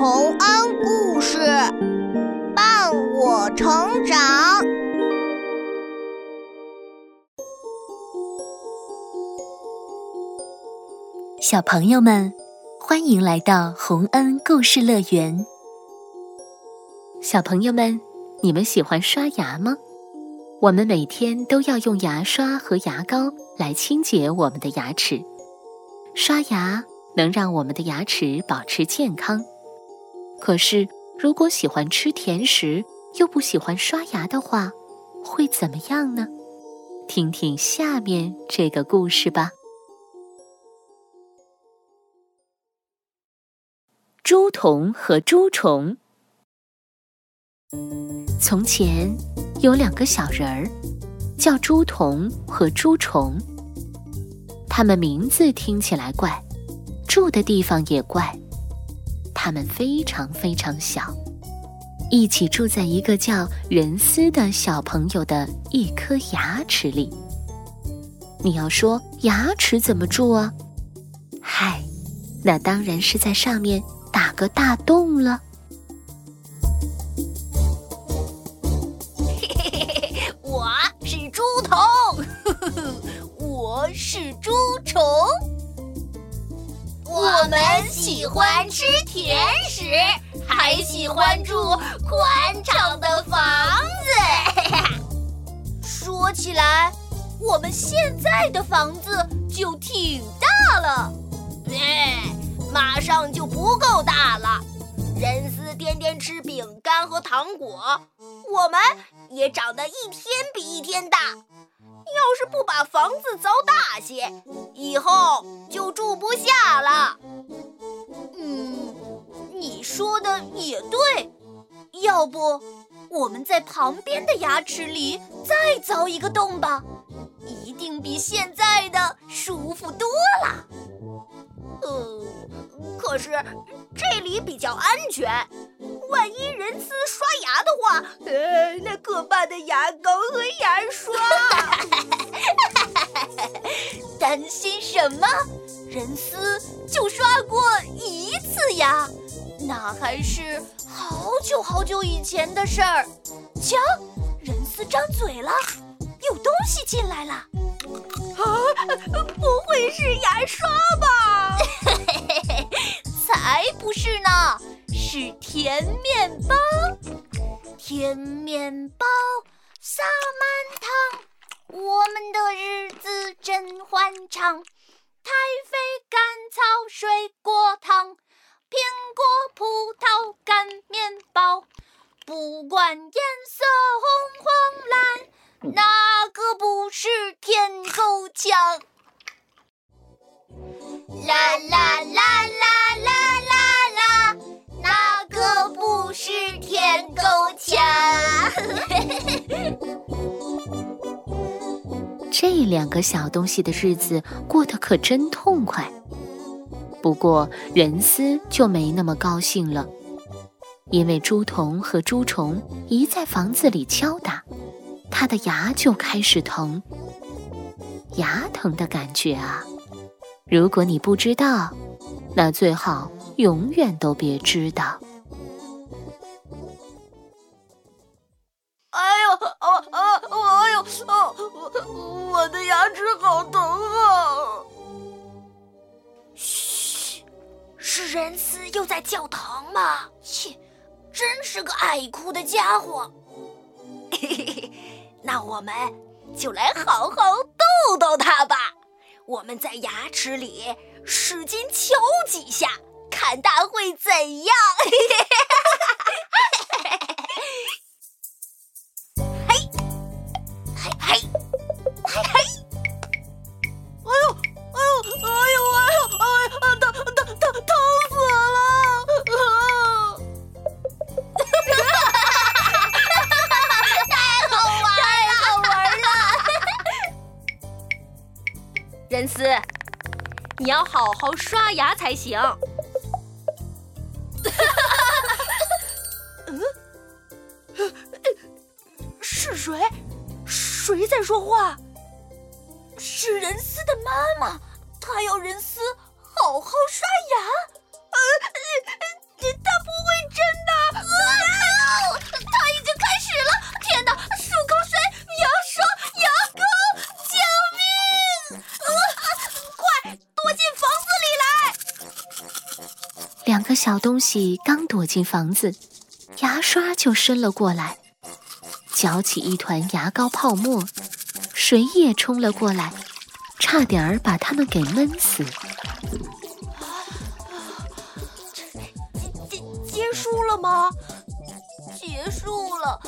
洪恩故事伴我成长。小朋友们，欢迎来到洪恩故事乐园。小朋友们，你们喜欢刷牙吗？我们每天都要用牙刷和牙膏来清洁我们的牙齿。刷牙能让我们的牙齿保持健康。可是，如果喜欢吃甜食又不喜欢刷牙的话，会怎么样呢？听听下面这个故事吧。猪童和猪虫。从前有两个小人儿，叫猪童和猪虫。他们名字听起来怪，住的地方也怪。他们非常非常小，一起住在一个叫仁思的小朋友的一颗牙齿里。你要说牙齿怎么住啊？嗨，那当然是在上面打个大洞了。喜欢吃甜食，还喜欢住宽敞的房子。说起来，我们现在的房子就挺大了，哎，马上就不够大了。人丝天天吃饼干和糖果，我们也长得一天比一天大。要是不把房子凿大些，以后就住不下了。嗯，你说的也对。要不，我们在旁边的牙齿里再凿一个洞吧，一定比现在的舒服多了。呃，可是这里比较安全。万一人呲刷牙的话，呃，那可怕的牙膏和牙刷。担心什么？人丝就刷过一次牙，那还是好久好久以前的事儿。瞧，人丝张嘴了，有东西进来了。啊，不会是牙刷吧？才不是呢。是甜面包，甜面包撒满糖，我们的日子真欢畅。太妃甘草水果糖，苹果葡萄干面包，不管颜色红黄蓝，哪个不是甜够呛？啦啦啦啦啦啦啦，哪个不。是舔狗强。这两个小东西的日子过得可真痛快。不过人丝就没那么高兴了，因为猪童和猪虫一在房子里敲打，他的牙就开始疼。牙疼的感觉啊，如果你不知道，那最好永远都别知道。哎呦，哦啊，哎呦，我我的牙齿好疼啊！嘘，是仁慈又在教堂吗？切，真是个爱哭的家伙。嘿嘿嘿，那我们就来好好逗逗他吧。我们在牙齿里使劲敲几下，看他会怎样。嘿嘿嘿。好好刷牙才行。嗯，是谁？谁在说话？是仁思的妈妈，她要仁思好好刷牙。个小东西刚躲进房子，牙刷就伸了过来，搅起一团牙膏泡沫，水也冲了过来，差点儿把它们给闷死。结结束了吗？结束了，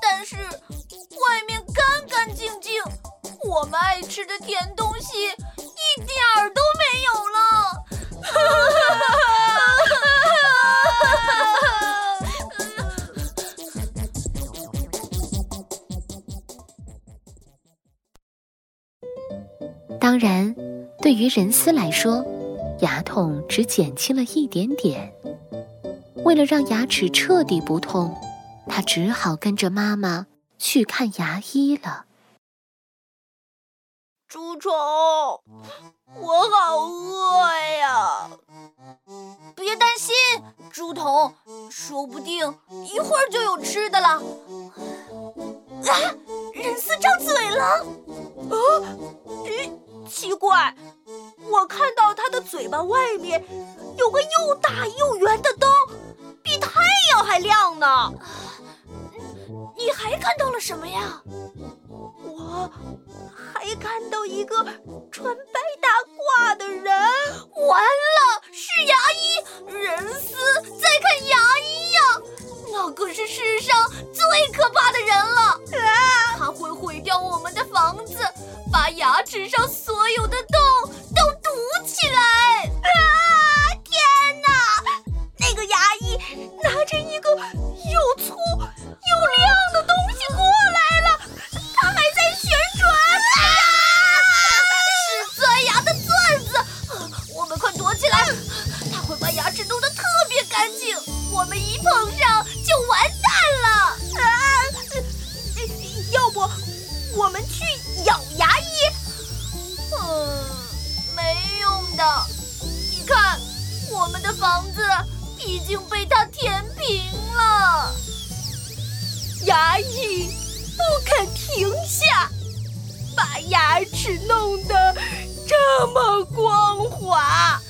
但是外面干干净净，我们爱吃的甜东西一点儿都没有了。当然，对于仁斯来说，牙痛只减轻了一点点。为了让牙齿彻底不痛，他只好跟着妈妈去看牙医了。猪虫，我好饿呀！别担心，猪童，说不定一会儿就有吃的了。啊，仁斯张嘴了！啊，咦，奇怪，我看到他的嘴巴外面有个又大又圆的灯，比太阳还亮呢。你还看到了什么呀？我还看到一个穿白大褂的人。完了，是牙医仁斯在看牙医呀！那可是世上最可怕的人了。啊！会毁掉我们的房子，把牙齿上所有的洞房子已经被他填平了。牙医不肯停下，把牙齿弄得这么光滑，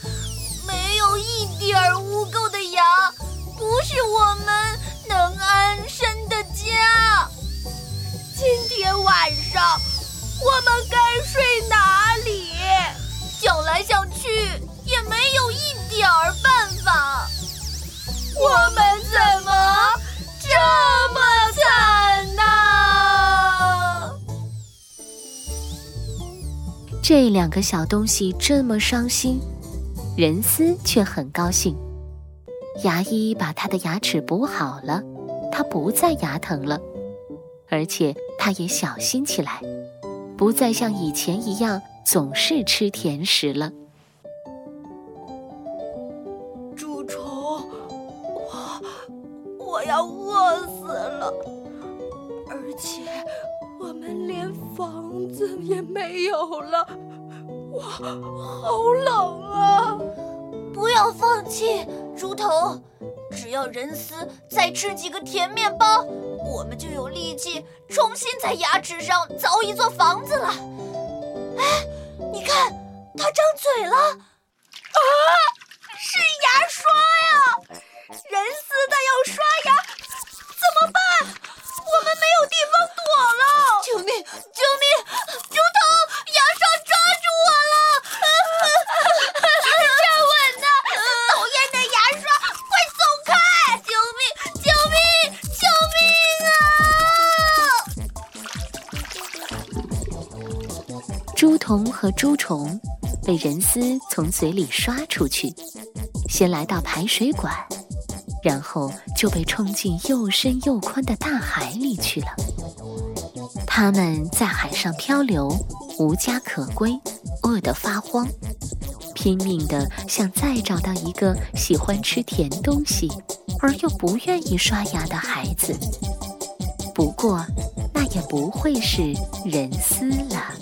没有一点污垢的牙，不是我们能安身的家。今天晚上我们该睡哪里？想来想去也没有一点儿我们怎么这么惨呢？这两个小东西这么伤心，仁斯却很高兴。牙医把他的牙齿补好了，他不再牙疼了，而且他也小心起来，不再像以前一样总是吃甜食了。要饿死了，而且我们连房子也没有了，我好冷啊！不要放弃，猪头，只要仁斯再吃几个甜面包，我们就有力气重新在牙齿上凿一座房子了。哎，你看，他张嘴了，啊！是牙刷呀！人丝他要刷牙，怎么办？我们没有地方躲了！救命！救命！猪头，牙刷抓住我了！站稳呐！讨厌的牙刷，快走开！救命！救命！救命啊！猪童和猪虫被人丝从嘴里刷出去，先来到排水管，然后就被冲进又深又宽的大海里去了。他们在海上漂流，无家可归，饿得发慌，拼命地想再找到一个喜欢吃甜东西而又不愿意刷牙的孩子。不过，那也不会是仁斯了。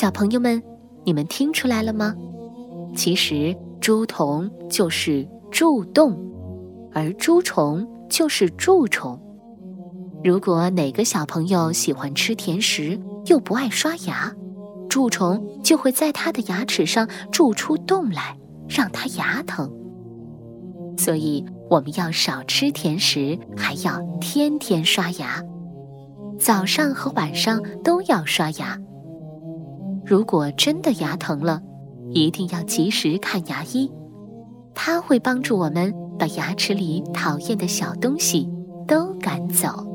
小朋友们，你们听出来了吗？其实猪虫就是蛀洞，而猪虫就是蛀虫。如果哪个小朋友喜欢吃甜食又不爱刷牙，蛀虫就会在他的牙齿上蛀出洞来，让他牙疼。所以我们要少吃甜食，还要天天刷牙，早上和晚上都要刷牙。如果真的牙疼了，一定要及时看牙医，他会帮助我们把牙齿里讨厌的小东西都赶走。